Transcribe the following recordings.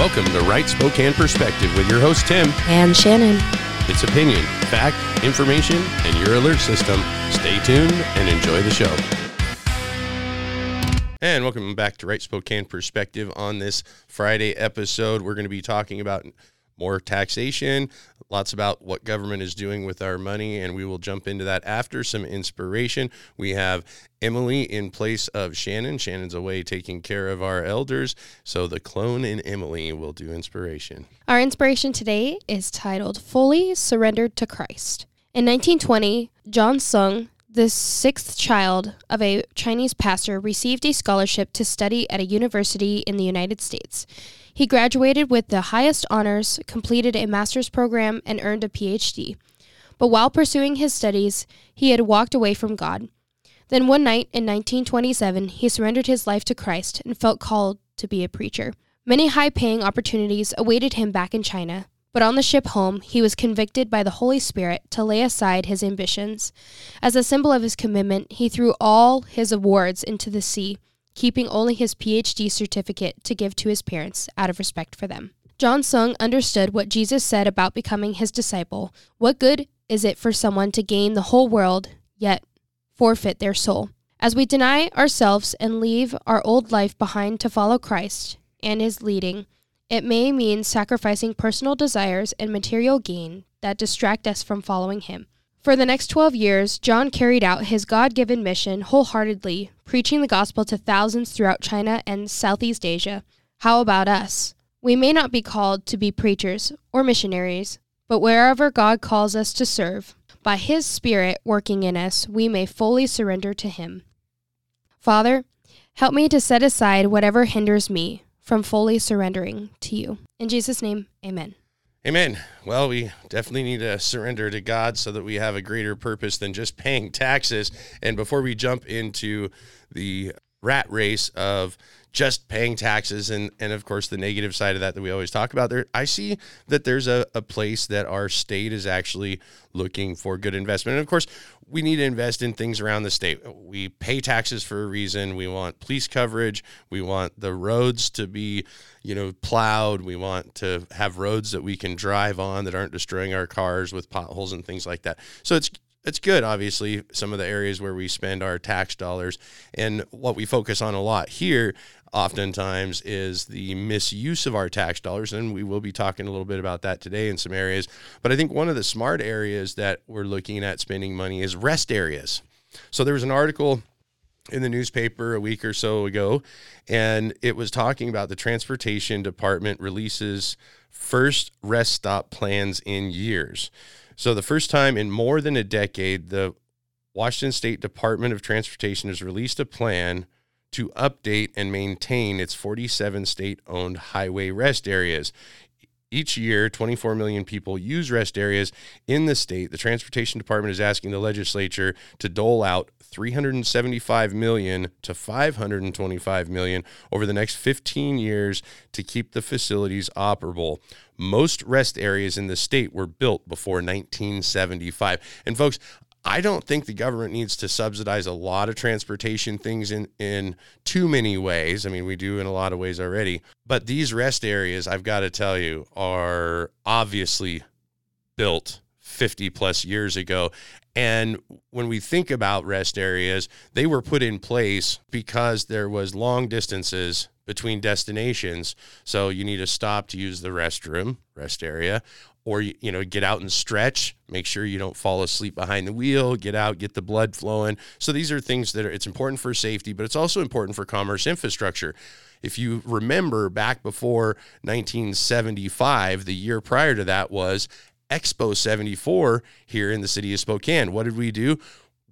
Welcome to Right Spokane Perspective with your host, Tim. And Shannon. It's opinion, fact, information, and your alert system. Stay tuned and enjoy the show. And welcome back to Right Spokane Perspective on this Friday episode. We're going to be talking about more taxation, lots about what government is doing with our money, and we will jump into that after some inspiration. We have Emily in place of Shannon. Shannon's away taking care of our elders, so the clone in Emily will do inspiration. Our inspiration today is titled Fully Surrendered to Christ. In 1920, John Sung, the sixth child of a Chinese pastor, received a scholarship to study at a university in the United States. He graduated with the highest honors, completed a master's program, and earned a PhD. But while pursuing his studies, he had walked away from God. Then one night in 1927, he surrendered his life to Christ and felt called to be a preacher. Many high paying opportunities awaited him back in China, but on the ship home, he was convicted by the Holy Spirit to lay aside his ambitions. As a symbol of his commitment, he threw all his awards into the sea keeping only his PhD certificate to give to his parents out of respect for them. John Sung understood what Jesus said about becoming his disciple. What good is it for someone to gain the whole world, yet forfeit their soul? As we deny ourselves and leave our old life behind to follow Christ and his leading, it may mean sacrificing personal desires and material gain that distract us from following him. For the next 12 years, John carried out his God given mission wholeheartedly, preaching the gospel to thousands throughout China and Southeast Asia. How about us? We may not be called to be preachers or missionaries, but wherever God calls us to serve, by His Spirit working in us, we may fully surrender to Him. Father, help me to set aside whatever hinders me from fully surrendering to you. In Jesus' name, amen. Amen. Well, we definitely need to surrender to God so that we have a greater purpose than just paying taxes. And before we jump into the rat race of just paying taxes and and of course the negative side of that that we always talk about there i see that there's a, a place that our state is actually looking for good investment and of course we need to invest in things around the state. We pay taxes for a reason. We want police coverage. We want the roads to be you know plowed. We want to have roads that we can drive on that aren't destroying our cars with potholes and things like that. So it's it's good, obviously, some of the areas where we spend our tax dollars. And what we focus on a lot here, oftentimes, is the misuse of our tax dollars. And we will be talking a little bit about that today in some areas. But I think one of the smart areas that we're looking at spending money is rest areas. So there was an article in the newspaper a week or so ago, and it was talking about the transportation department releases first rest stop plans in years. So, the first time in more than a decade, the Washington State Department of Transportation has released a plan to update and maintain its 47 state owned highway rest areas. Each year, 24 million people use rest areas in the state. The Transportation Department is asking the legislature to dole out 375 million to 525 million over the next 15 years to keep the facilities operable. Most rest areas in the state were built before 1975. And folks, I don't think the government needs to subsidize a lot of transportation things in, in too many ways. I mean, we do in a lot of ways already. But these rest areas, I've got to tell you, are obviously built 50 plus years ago. And when we think about rest areas, they were put in place because there was long distances between destinations. So you need to stop to use the restroom, rest area, or you know get out and stretch. Make sure you don't fall asleep behind the wheel. Get out get the blood flowing. So these are things that are it's important for safety but it's also important for commerce infrastructure. If you remember back before 1975 the year prior to that was expo 74 here in the city of spokane. What did we do?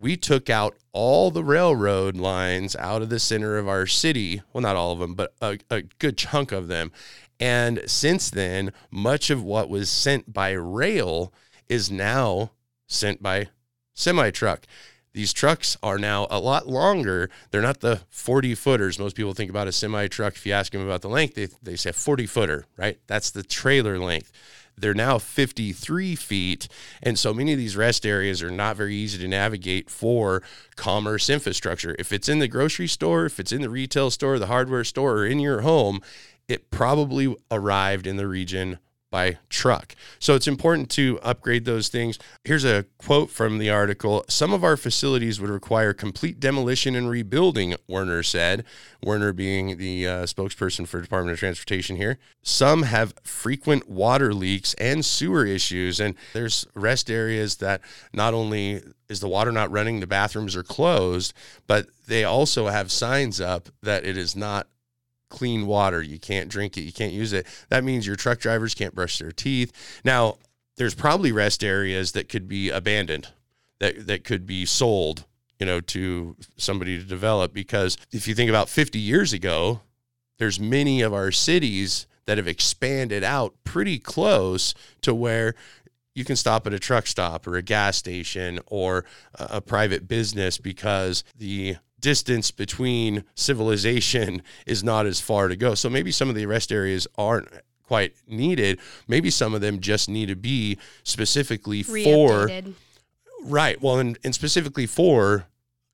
We took out all the railroad lines out of the center of our city. Well, not all of them, but a, a, good chunk of them. And since then, much of what was sent by rail is now sent by semi truck. These trucks are now a lot longer. They're not the 40 footers. Most people think about a semi truck. If you ask them about the length, they, they say 40 footer, right? That's the trailer length. They're now 53 feet. And so many of these rest areas are not very easy to navigate for commerce infrastructure. If it's in the grocery store, if it's in the retail store, the hardware store, or in your home, it probably arrived in the region by truck. So it's important to upgrade those things. Here's a quote from the article Some of our facilities would require complete demolition and rebuilding, Werner said. Werner being the uh, spokesperson for Department of Transportation here. Some have frequent water leaks and sewer issues. And there's rest areas that not only is the water not running, the bathrooms are closed, but they also have signs up that it is not clean water. You can't drink it. You can't use it. That means your truck drivers can't brush their teeth. Now, there's probably rest areas that could be abandoned, that that could be sold, you know, to somebody to develop. Because if you think about 50 years ago, there's many of our cities that have expanded out pretty close to where you can stop at a truck stop or a gas station or a, a private business because the distance between civilization is not as far to go. So maybe some of the rest areas aren't quite needed. Maybe some of them just need to be specifically for right. Well, and, and specifically for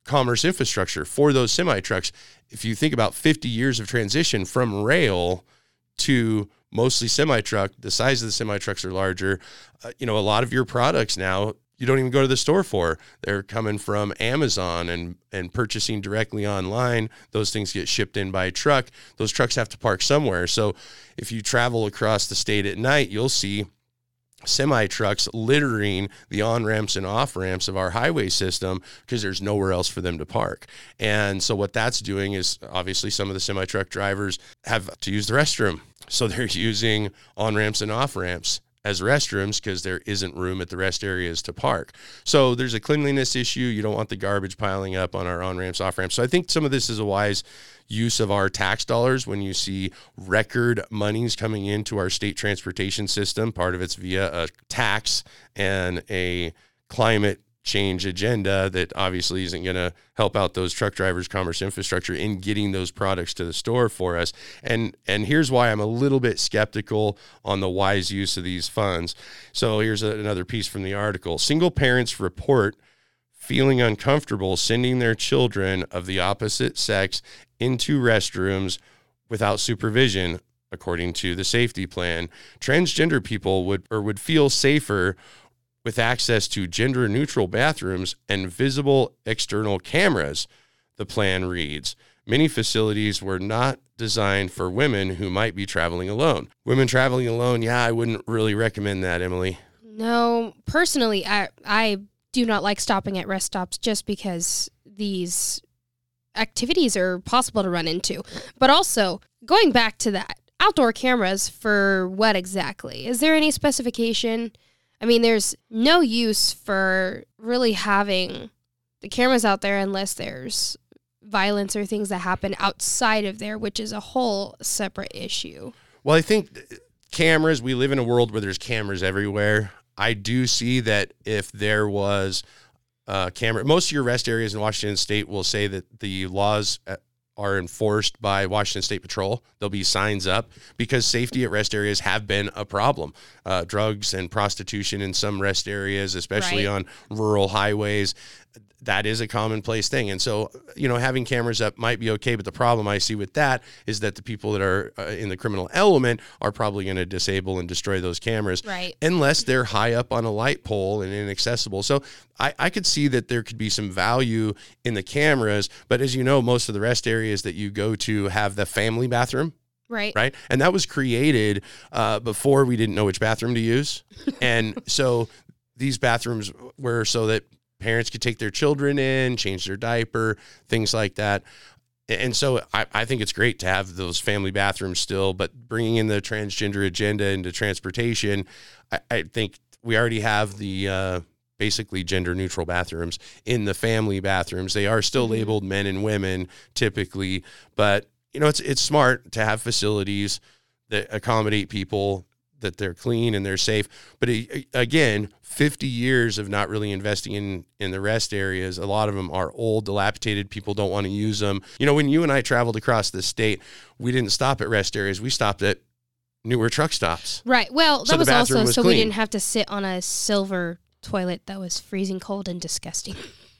commerce infrastructure for those semi trucks. If you think about 50 years of transition from rail to mostly semi truck, the size of the semi trucks are larger. Uh, you know, a lot of your products now you don't even go to the store for. They're coming from Amazon and and purchasing directly online. Those things get shipped in by truck. Those trucks have to park somewhere. So if you travel across the state at night, you'll see semi trucks littering the on ramps and off ramps of our highway system because there's nowhere else for them to park. And so what that's doing is obviously some of the semi truck drivers have to use the restroom. So they're using on ramps and off ramps as restrooms because there isn't room at the rest areas to park. So there's a cleanliness issue. You don't want the garbage piling up on our on ramps, off ramps. So I think some of this is a wise use of our tax dollars when you see record monies coming into our state transportation system. Part of it's via a tax and a climate change agenda that obviously isn't going to help out those truck drivers commerce infrastructure in getting those products to the store for us. And and here's why I'm a little bit skeptical on the wise use of these funds. So here's a, another piece from the article. Single parents report feeling uncomfortable sending their children of the opposite sex into restrooms without supervision according to the safety plan. Transgender people would or would feel safer with access to gender neutral bathrooms and visible external cameras, the plan reads. Many facilities were not designed for women who might be traveling alone. Women traveling alone, yeah, I wouldn't really recommend that, Emily. No, personally, I I do not like stopping at rest stops just because these activities are possible to run into. But also, going back to that, outdoor cameras for what exactly? Is there any specification? I mean, there's no use for really having the cameras out there unless there's violence or things that happen outside of there, which is a whole separate issue. Well, I think cameras, we live in a world where there's cameras everywhere. I do see that if there was a camera, most of your rest areas in Washington state will say that the laws uh, are enforced by Washington State Patrol. There'll be signs up because safety at rest areas have been a problem. Uh, drugs and prostitution in some rest areas, especially right. on rural highways, that is a commonplace thing. And so, you know, having cameras up might be okay, but the problem I see with that is that the people that are uh, in the criminal element are probably going to disable and destroy those cameras, right? Unless they're high up on a light pole and inaccessible. So I, I could see that there could be some value in the cameras, but as you know, most of the rest areas that you go to have the family bathroom. Right. Right. And that was created uh, before we didn't know which bathroom to use. and so these bathrooms were so that parents could take their children in, change their diaper, things like that. And so I, I think it's great to have those family bathrooms still, but bringing in the transgender agenda into transportation, I, I think we already have the uh, basically gender neutral bathrooms in the family bathrooms. They are still mm-hmm. labeled men and women typically, but you know it's it's smart to have facilities that accommodate people that they're clean and they're safe. But again, 50 years of not really investing in in the rest areas. A lot of them are old, dilapidated. People don't want to use them. You know, when you and I traveled across the state, we didn't stop at rest areas. We stopped at newer truck stops. Right. Well, that so was also was so clean. we didn't have to sit on a silver toilet that was freezing cold and disgusting.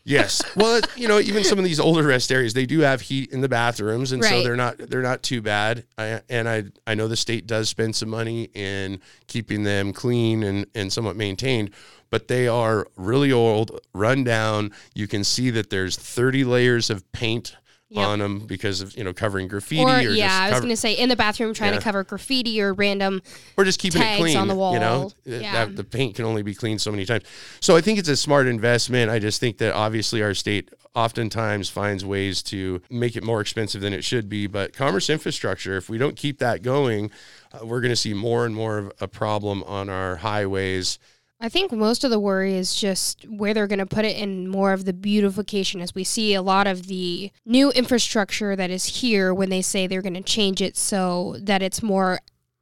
Yes. Well, you know, even some of these older rest areas, they do have heat in the bathrooms, and so they're not they're not too bad. I, and I I know the state does spend some money in keeping them clean and and somewhat maintained, but they are really old, run down. You can see that there's 30 layers of paint Yep. on them because of you know covering graffiti Or, or, yeah, just I was cover- going to say in the bathroom trying Yeah. to cover graffiti or random. or just keeping it clean on the wall. You know, Yeah. that, the paint can only be cleaned so many times. So I think it's a smart investment. I just think that obviously our state oftentimes finds ways to make it more expensive than it should be. But commerce infrastructure, if we don't keep that going, uh, we're going to see more and more of a problem on our highways. I think most of the worry is just where they're going to put it in more of the beautification as we see a lot of the new infrastructure that is here when they say they're going to change it so that it's more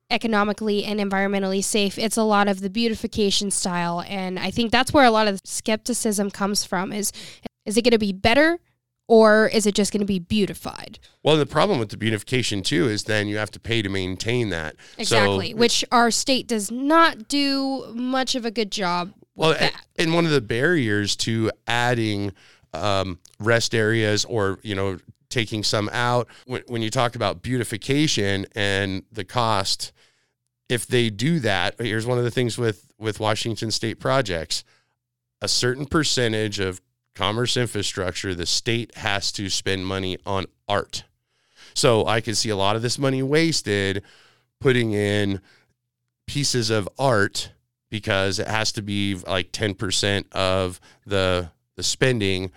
economically and environmentally safe. It's a lot of the beautification style and I think that's where a lot of skepticism comes from is is it going to be better or is it just going to be beautified? Well, the problem with the beautification too is then you have to pay to maintain that. Exactly, So, which our state does not do much of a good job Well, and one of the barriers to adding um, rest areas or, you know, taking some out, when, when you talk about beautification and the cost, if they do that, here's one of the things with, with Washington state projects a certain percentage of commerce infrastructure, the state has to spend money on art. So I can see a lot of this money wasted putting in pieces of art because it has to be like 10% of the the spending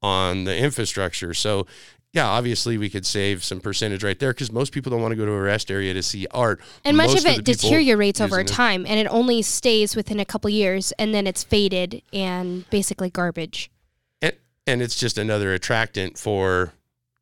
on the infrastructure. So yeah, obviously we could save some percentage right there because most people don't want to go to a rest area to see art. And much Most of it deteriorates over using it- time and it only stays within a couple years and then it's faded and basically garbage. And, it's just another attractant for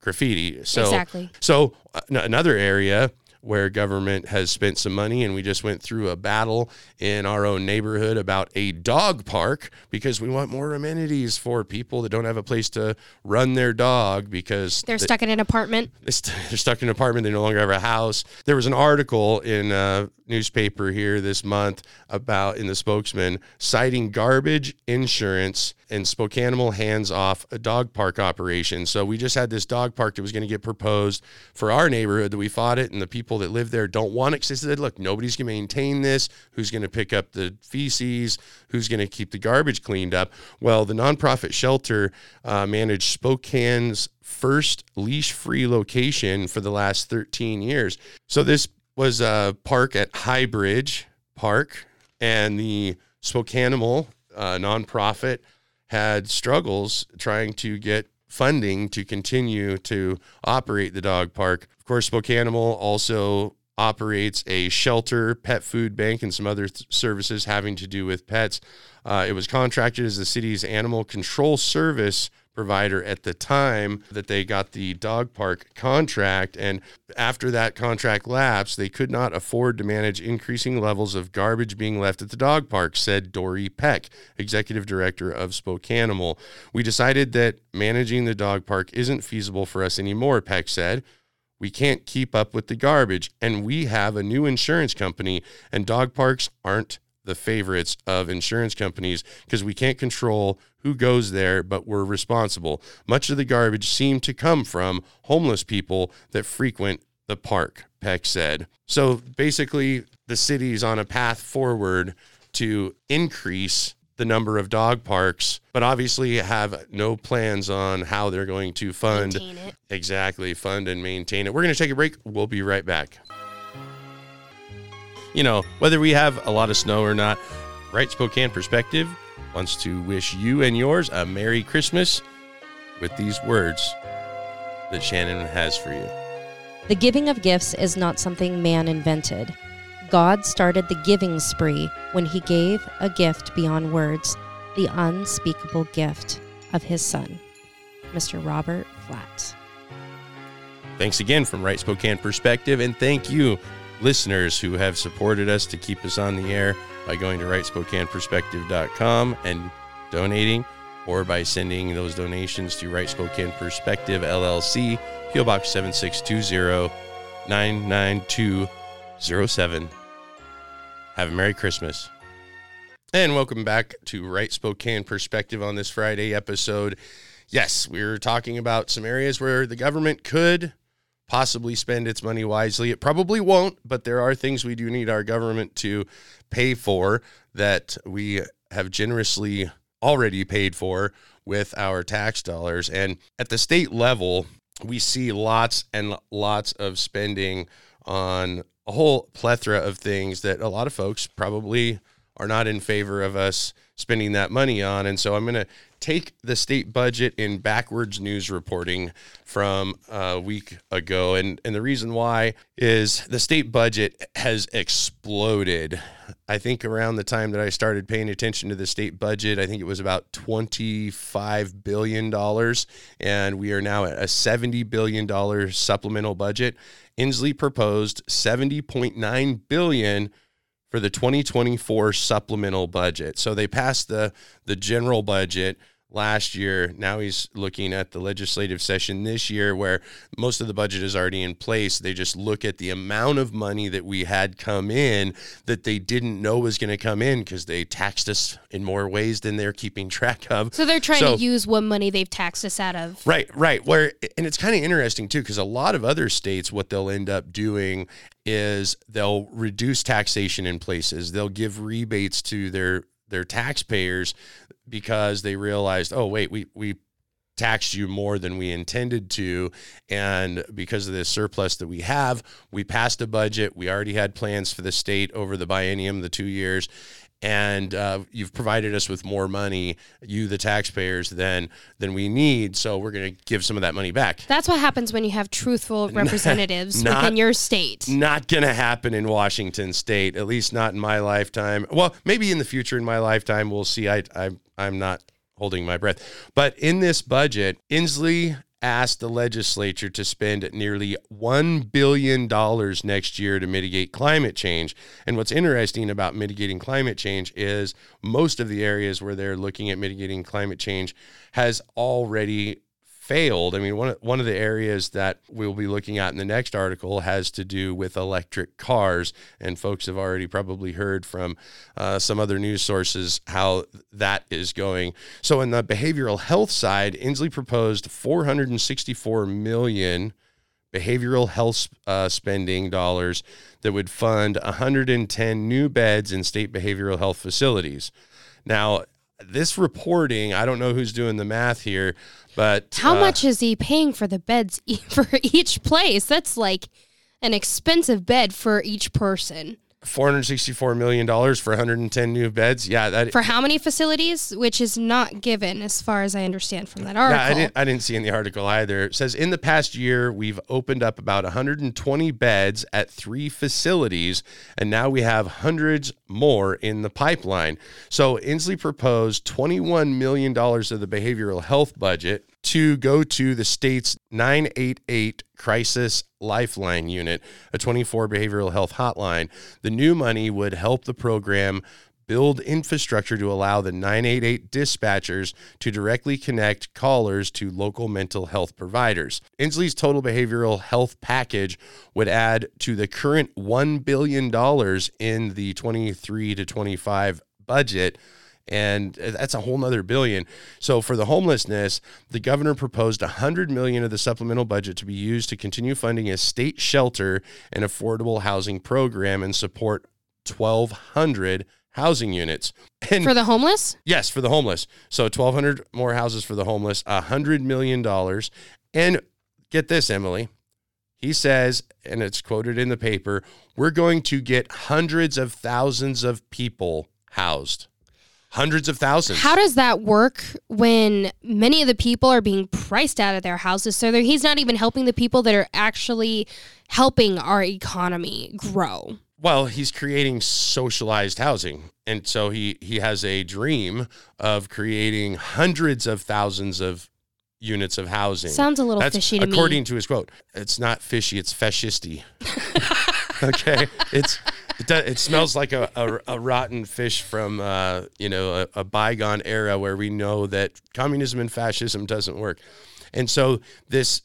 graffiti. So exactly. So uh, another area where government has spent some money and we just went through a battle in our own neighborhood about a dog park because we want more amenities for people that don't have a place to run their dog because They're the- stuck in an apartment. they're st- they're stuck in an apartment. They no longer have a house. There was an article in a newspaper here this month about in the spokesman citing garbage insurance and Spokanimal hands off a dog park operation. So we just had this dog park that was going to get proposed for our neighborhood that we fought it, and the people that live there don't want it. 'cause they said, look, nobody's going to maintain this. Who's going to pick up the feces? Who's going to keep the garbage cleaned up? Well, the nonprofit shelter uh, managed Spokane's first leash free location for the last 13 years. So this was a park at High Bridge Park, and the Spokanimal uh, nonprofit had struggles trying to get funding to continue to operate the dog park. Of course, Spokanimal also operates a shelter, pet food bank, and some other th- services having to do with pets. Uh, it was contracted as the city's animal control service provider at the time that they got the dog park contract. And after that contract lapsed, they could not afford to manage increasing levels of garbage being left at the dog park, said Dory Peck, executive director of Spokanimal. We decided that managing the dog park isn't feasible for us anymore, Peck said. We can't keep up with the garbage, and we have a new insurance company, and dog parks aren't the favorites of insurance companies because we can't control who goes there, but we're responsible. Much of the garbage seemed to come from homeless people that frequent the park, Peck said. So basically, the city's on a path forward to increase the number of dog parks, but obviously have no plans on how they're going to fund. Exactly. Fund and maintain it. We're going to take a break. We'll be right back. You know, whether we have a lot of snow or not, Right Spokane Perspective wants to wish you and yours a Merry Christmas with these words that Shannon has for you. The giving of gifts is not something man invented. God started the giving spree when he gave a gift beyond words, the unspeakable gift of his son, Mr. Robert Flatt. Thanks again from Right Spokane Perspective, and thank you, listeners who have supported us to keep us on the air by going to rightspokaneperspective.com and donating, or by sending those donations to Right Spokane Perspective LLC, PO Box 7620 99207. Have a Merry Christmas. And welcome back to Right Spokane Perspective on this Friday episode. Yes, we're talking about some areas where the government could possibly spend its money wisely. It probably won't, but there are things we do need our government to pay for that we have generously already paid for with our tax dollars. And at the state level, we see lots and lots of spending on a whole plethora of things that a lot of folks probably are not in favor of us spending that money on. And so I'm going to take the state budget in backwards news reporting from a week ago. And, and the reason why is the state budget has exploded. I think around the time that I started paying attention to the state budget, I think it was about $25 billion. And we are now at a $70 billion supplemental budget. Inslee proposed 70.9 billion for the 2024 supplemental budget. So they passed the the general budget last year. Now he's looking at the legislative session this year where most of the budget is already in place. They just look at the amount of money that we had come in that they didn't know was going to come in because they taxed us in more ways than they're keeping track of. So they're trying So- to use what money they've taxed us out of. Right, right. Where and it's kind of interesting too because a lot of other states what they'll end up doing is they'll reduce taxation in places. They'll give rebates to their their taxpayers because they realized, "Oh, wait, we we taxed you more than we intended to and because of the surplus that we have, we passed a budget. We already had plans for the state over the biennium, the 2 years." And uh, you've provided us with more money, you the taxpayers, than than we need. So we're going to give some of that money back. That's what happens when you have truthful representatives not- within your state. Not going to happen in Washington State, at least not in my lifetime. Well, maybe in the future in my lifetime, we'll see. I, I I'm not holding my breath, but in this budget, Inslee asked the legislature to spend nearly $1 billion next year to mitigate climate change. And what's interesting about mitigating climate change is most of the areas where they're looking at mitigating climate change has already failed. I mean, one one of the areas that we'll be looking at in the next article has to do with electric cars. And folks have already probably heard from uh, some other news sources how that is going. So, in the behavioral health side, Inslee proposed 464 million behavioral health uh, spending dollars that would fund 110 new beds in state behavioral health facilities. Now, this reporting, I don't know who's doing the math here, but How uh, much is he paying for the beds for each place? That's like an expensive bed for each person. 464 million dollars for 110 new beds. Yeah, that For how many facilities? Which is not given, as far as I understand from that Yeah, article. I didn't, I didn't see in the article either. It says in the past year, we've opened up about 120 beds at three facilities, and now we have hundreds more in the pipeline. So Inslee proposed $21 million of the behavioral health budget to go to the state's 988 Crisis Lifeline Unit, a 24 behavioral health hotline. The new money would help the program build infrastructure to allow the 988 dispatchers to directly connect callers to local mental health providers. Inslee's total behavioral health package would add to the current $1 billion in the 23 to 25 budget and that's a whole nother billion. So for the homelessness, the governor proposed 100 million of the supplemental budget to be used to continue funding a state shelter and affordable housing program and support 1200 housing units. And For the homeless? Yes, for the homeless. So 1,200 more houses for the homeless, $100 million. And get this, Emily. He says, and it's quoted in the paper, we're going to get hundreds of thousands of people housed. Hundreds of thousands. How does that work when many of the people are being priced out of their houses? So he's not even helping the people that are actually helping our economy grow. Well, he's creating socialized housing. And so he he has a dream of creating hundreds of thousands of units of housing. Sounds a little That's fishy to me. according to his quote. It's not fishy, it's fascisty. okay? It's it, do, it smells like a, a, a rotten fish from uh, you know a, a bygone era where we know that communism and fascism doesn't work. And so this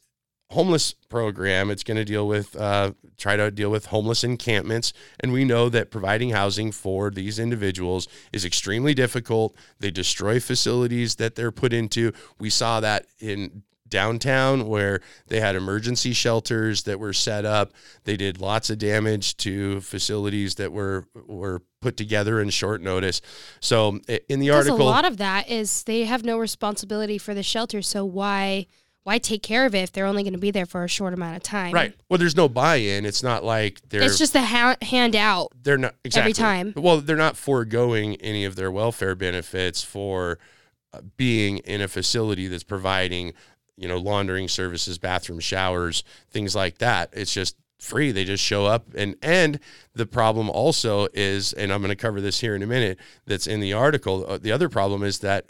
homeless program. It's going to deal with uh, try to deal with homeless encampments, and we know that providing housing for these individuals is extremely difficult. They destroy facilities that they're put into. We saw that in downtown where they had emergency shelters that were set up. They did lots of damage to facilities that were were put together in short notice. So in the article, a lot of that is they have no responsibility for the shelter. So why? why take care of it if they're only going to be there for a short amount of time? Right. Well, there's no buy-in. It's not like they're. It's just a ha- handout. They're not exactly every time. Well, they're not foregoing any of their welfare benefits for uh, being in a facility that's providing, you know, laundering services, bathroom showers, things like that. It's just free. They just show up and and the problem also is, and I'm going to cover this here in a minute. That's in the article. Uh, the other problem is that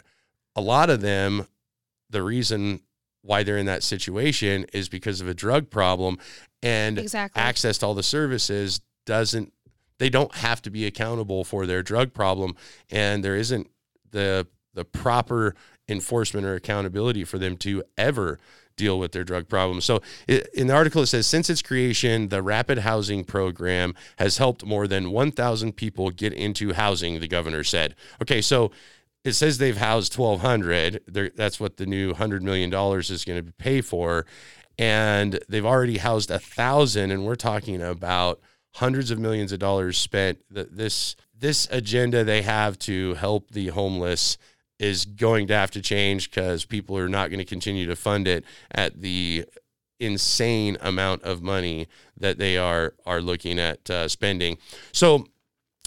a lot of them, the reason why they're in that situation is because of a drug problem and exactly. access to all the services doesn't they don't have to be accountable for their drug problem and there isn't the the proper enforcement or accountability for them to ever deal with their drug problem. So in the article it says since its creation the rapid housing program has helped more than 1000 people get into housing the governor said. Okay, so it says they've housed 1200 that's what the new 100 million dollars is going to pay for and they've already housed a thousand and we're talking about hundreds of millions of dollars spent this this agenda they have to help the homeless is going to have to change because people are not going to continue to fund it at the insane amount of money that they are are looking at uh, spending so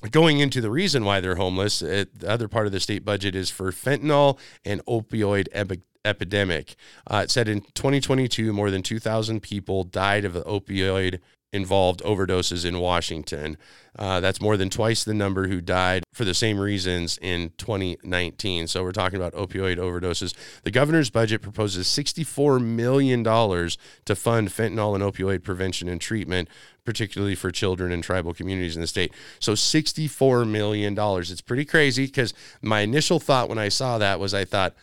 going into the reason why they're homeless, it, the other part of the state budget is for fentanyl and opioid epi- epidemic. Uh, it said in 2022, more than 2,000 people died of opioid involved overdoses in Washington. Uh, that's more than twice the number who died for the same reasons in 2019. So we're talking about opioid overdoses. The governor's budget proposes $64 million to fund fentanyl and opioid prevention and treatment, particularly for children and tribal communities in the state. So $64 million. It's pretty crazy because my initial thought when I saw that was I thought,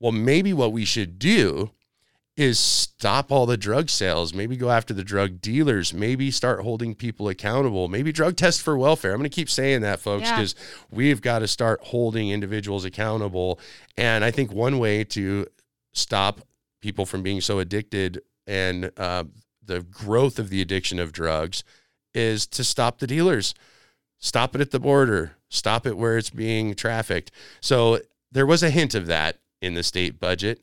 well, maybe what we should do is stop all the drug sales, maybe go after the drug dealers, maybe start holding people accountable, maybe drug test for welfare. I'm going to keep saying that, folks, because yeah. we've got to start holding individuals accountable. And I think one way to stop people from being so addicted and uh, the growth of the addiction of drugs is to stop the dealers, stop it at the border, stop it where it's being trafficked. So there was a hint of that in the state budget.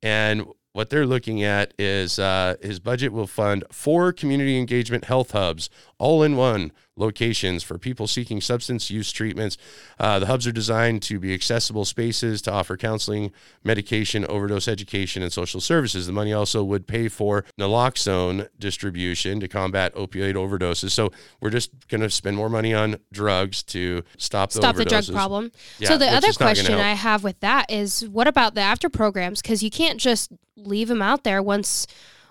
And what they're looking at is uh, his budget will fund four community engagement health hubs, all in one locations for people seeking substance use treatments. Uh, the hubs are designed to be accessible spaces to offer counseling, medication, overdose education, and social services. The money also would pay for naloxone distribution to combat opioid overdoses. So we're just going to spend more money on drugs to stop the stop the drug problem. Yeah, so the other question I have with that is, what about the after programs? Because you can't just leave them out there once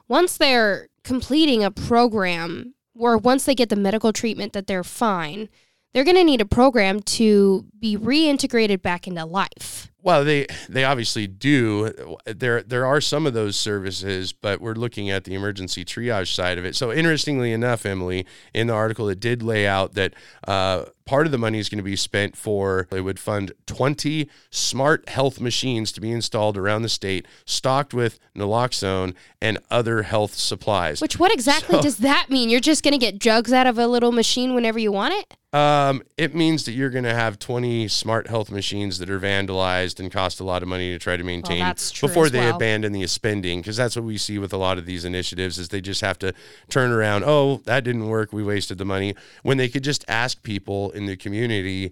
once they're completing a program or once they get the medical treatment that they're fine, they're going to need a program to be reintegrated back into life. Well, they they obviously do. There there are some of those services, but we're looking at the emergency triage side of it. So interestingly enough, Emily, in the article, it did lay out that uh, part of the money is going to be spent for it would fund 20 smart health machines to be installed around the state, stocked with naloxone and other health supplies. Which what exactly so, does that mean? You're just going to get drugs out of a little machine whenever you want it? Um, it means that you're going to have 20 smart health machines that are vandalized and cost a lot of money to try to maintain well, before they well. abandon the spending. Because that's what we see with a lot of these initiatives is they just have to turn around. Oh, that didn't work. We wasted the money. When they could just ask people in the community,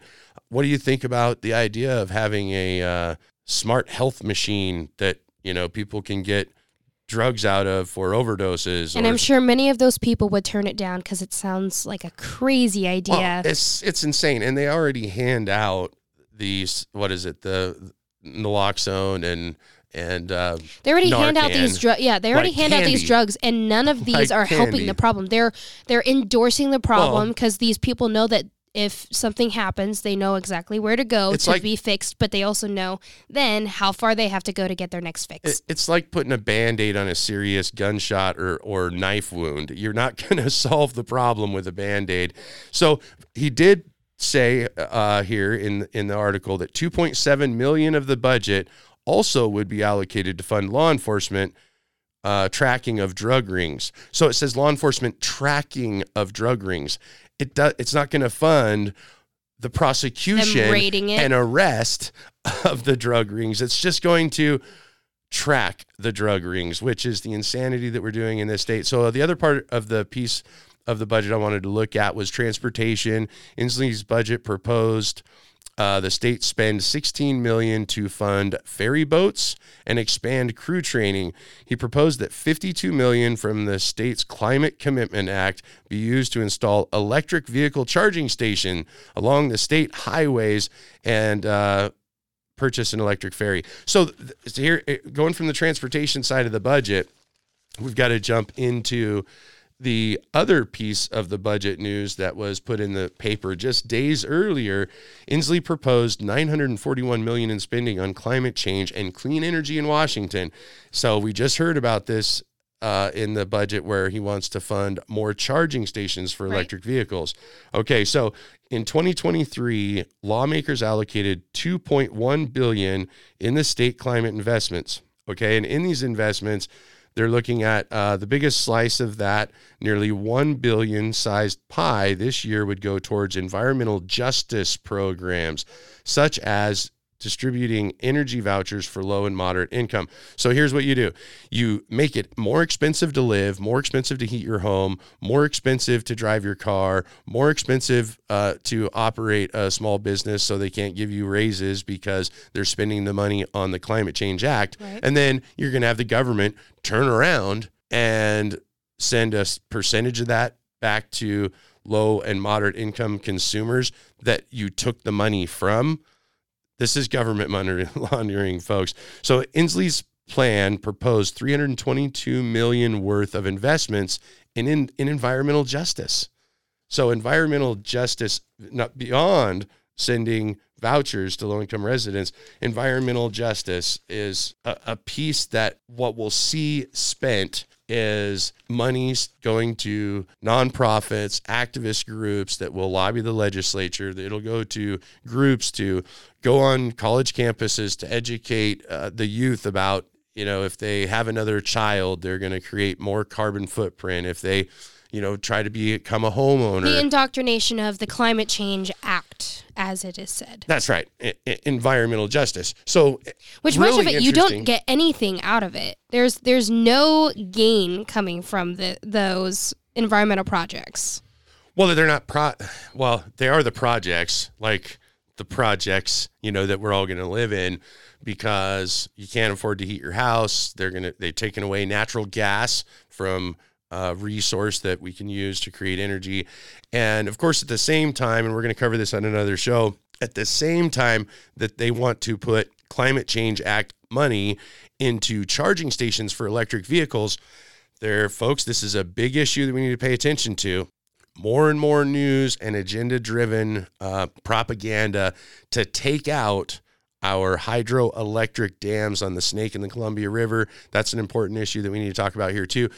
what do you think about the idea of having a uh, smart health machine that you know people can get drugs out of for overdoses. And I'm sure many of those people would turn it down because it sounds like a crazy idea. Well, it's it's insane, and they already hand out these what is it the naloxone and and uh, they already Narcan, hand out these drugs. Yeah, they already like hand candy. out these drugs, and none of these like are candy. helping the problem. They're they're endorsing the problem because well, these people know that if something happens, they know exactly where to go It's to like- be fixed, but they also know then how far they have to go to get their next fix. It- It's like putting a band aid on a serious gunshot or, or knife wound. You're not going to solve the problem with a band aid. So he did say uh, here in, in the article that 2.7 million of the budget also would be allocated to fund law enforcement uh, tracking of drug rings. So it says law enforcement tracking of drug rings. It does. It's not going to fund the prosecution and arrest of the drug rings. It's just going to track the drug rings, which is the insanity that we're doing in this state. So the other part of the piece of the budget I wanted to look at was transportation. Inslee's budget proposed uh, the state spend 16 million to fund ferry boats and expand crew training. He proposed that 52 million from the state's Climate Commitment Act be used to install electric vehicle charging station along the state highways and uh, purchase an electric ferry. So, th- so here, eh, going from the transportation side of the budget, we've got to jump into the other piece of the budget news that was put in the paper just days earlier. Inslee proposed 941 million in spending on climate change and clean energy in Washington. So we just heard about this uh, in the budget where he wants to fund more charging stations for Right. electric vehicles. Okay, so in 2023, lawmakers allocated 2.1 billion in the state climate investments. Okay, and in these investments, they're looking at uh, the biggest slice of that, nearly 1 billion sized pie this year would go towards environmental justice programs, such as distributing energy vouchers for low and moderate income. So here's what you do you make it more expensive to live, more expensive to heat your home, more expensive to drive your car, more expensive uh, to operate a small business so they can't give you raises because they're spending the money on the Climate Change Act. Right. And then you're going to have the government turn around and send a percentage of that back to low and moderate income consumers that you took the money from. This is government money laundering, folks. So Inslee's plan proposed 322 million worth of investments in, in, in environmental justice. So environmental justice, not beyond sending vouchers to low-income residents, environmental justice is a, a piece that what we'll see spent is monies going to nonprofits, activist groups that will lobby the legislature. It'll go to groups to go on college campuses to educate uh, the youth about, you know, if they have another child, they're going to create more carbon footprint. If they, you know, try to become a homeowner. the indoctrination of the Climate Change Act, as it is said. That's right. E- e- environmental justice. So, eh, Which much of it you don't get anything out of it. There's there's no gain coming from the those environmental projects. Well, they're not pro. Well, they are the projects, like the projects, you know, that we're all going to live in, because you can't afford to heat your house. They're gonna they've taken away natural gas from a resource that we can use to create energy, and of course, at the same time, and we're going to cover this on another show. At the same time that they want to put climate change act money into charging stations for electric vehicles, there, folks, this is a big issue that we need to pay attention to more and more news and agenda driven uh, propaganda to take out our hydroelectric dams on the Snake and the Columbia River. That's an important issue that we need to talk about here, too.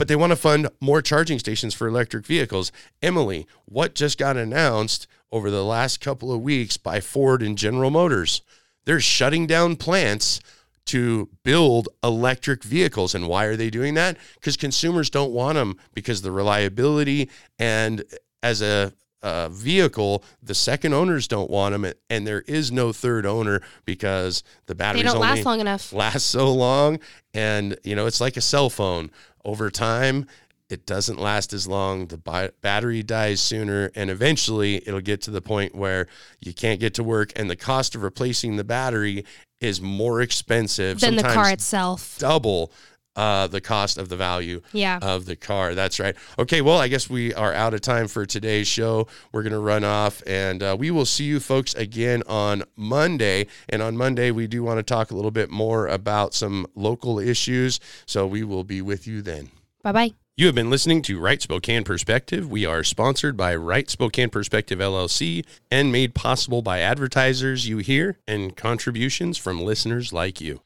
But they want to fund more charging stations for electric vehicles. Emily, what just got announced over the last couple of weeks by Ford and General Motors? They're shutting down plants to build electric vehicles. And why are they doing that? Because consumers don't want them because the reliability and as a, a vehicle, the second owners don't want them, and there is no third owner because the They batteries don't only last long enough. last so long. And, you know, it's like a cell phone. Over time, it doesn't last as long. The bi- battery dies sooner. And eventually, it'll get to the point where you can't get to work. And the cost of replacing the battery is more expensive Than the car itself. double uh, the cost of the value Yeah. of the car. That's right. Okay, well, I guess we are out of time for today's show. We're going to run off, and uh, we will see you folks again on Monday. And on Monday, we do want to talk a little bit more about some local issues. So we will be with you then. Bye bye. You have been listening to Right Spokane Perspective. We are sponsored by Right Spokane Perspective LLC and made possible by advertisers you hear and contributions from listeners like you.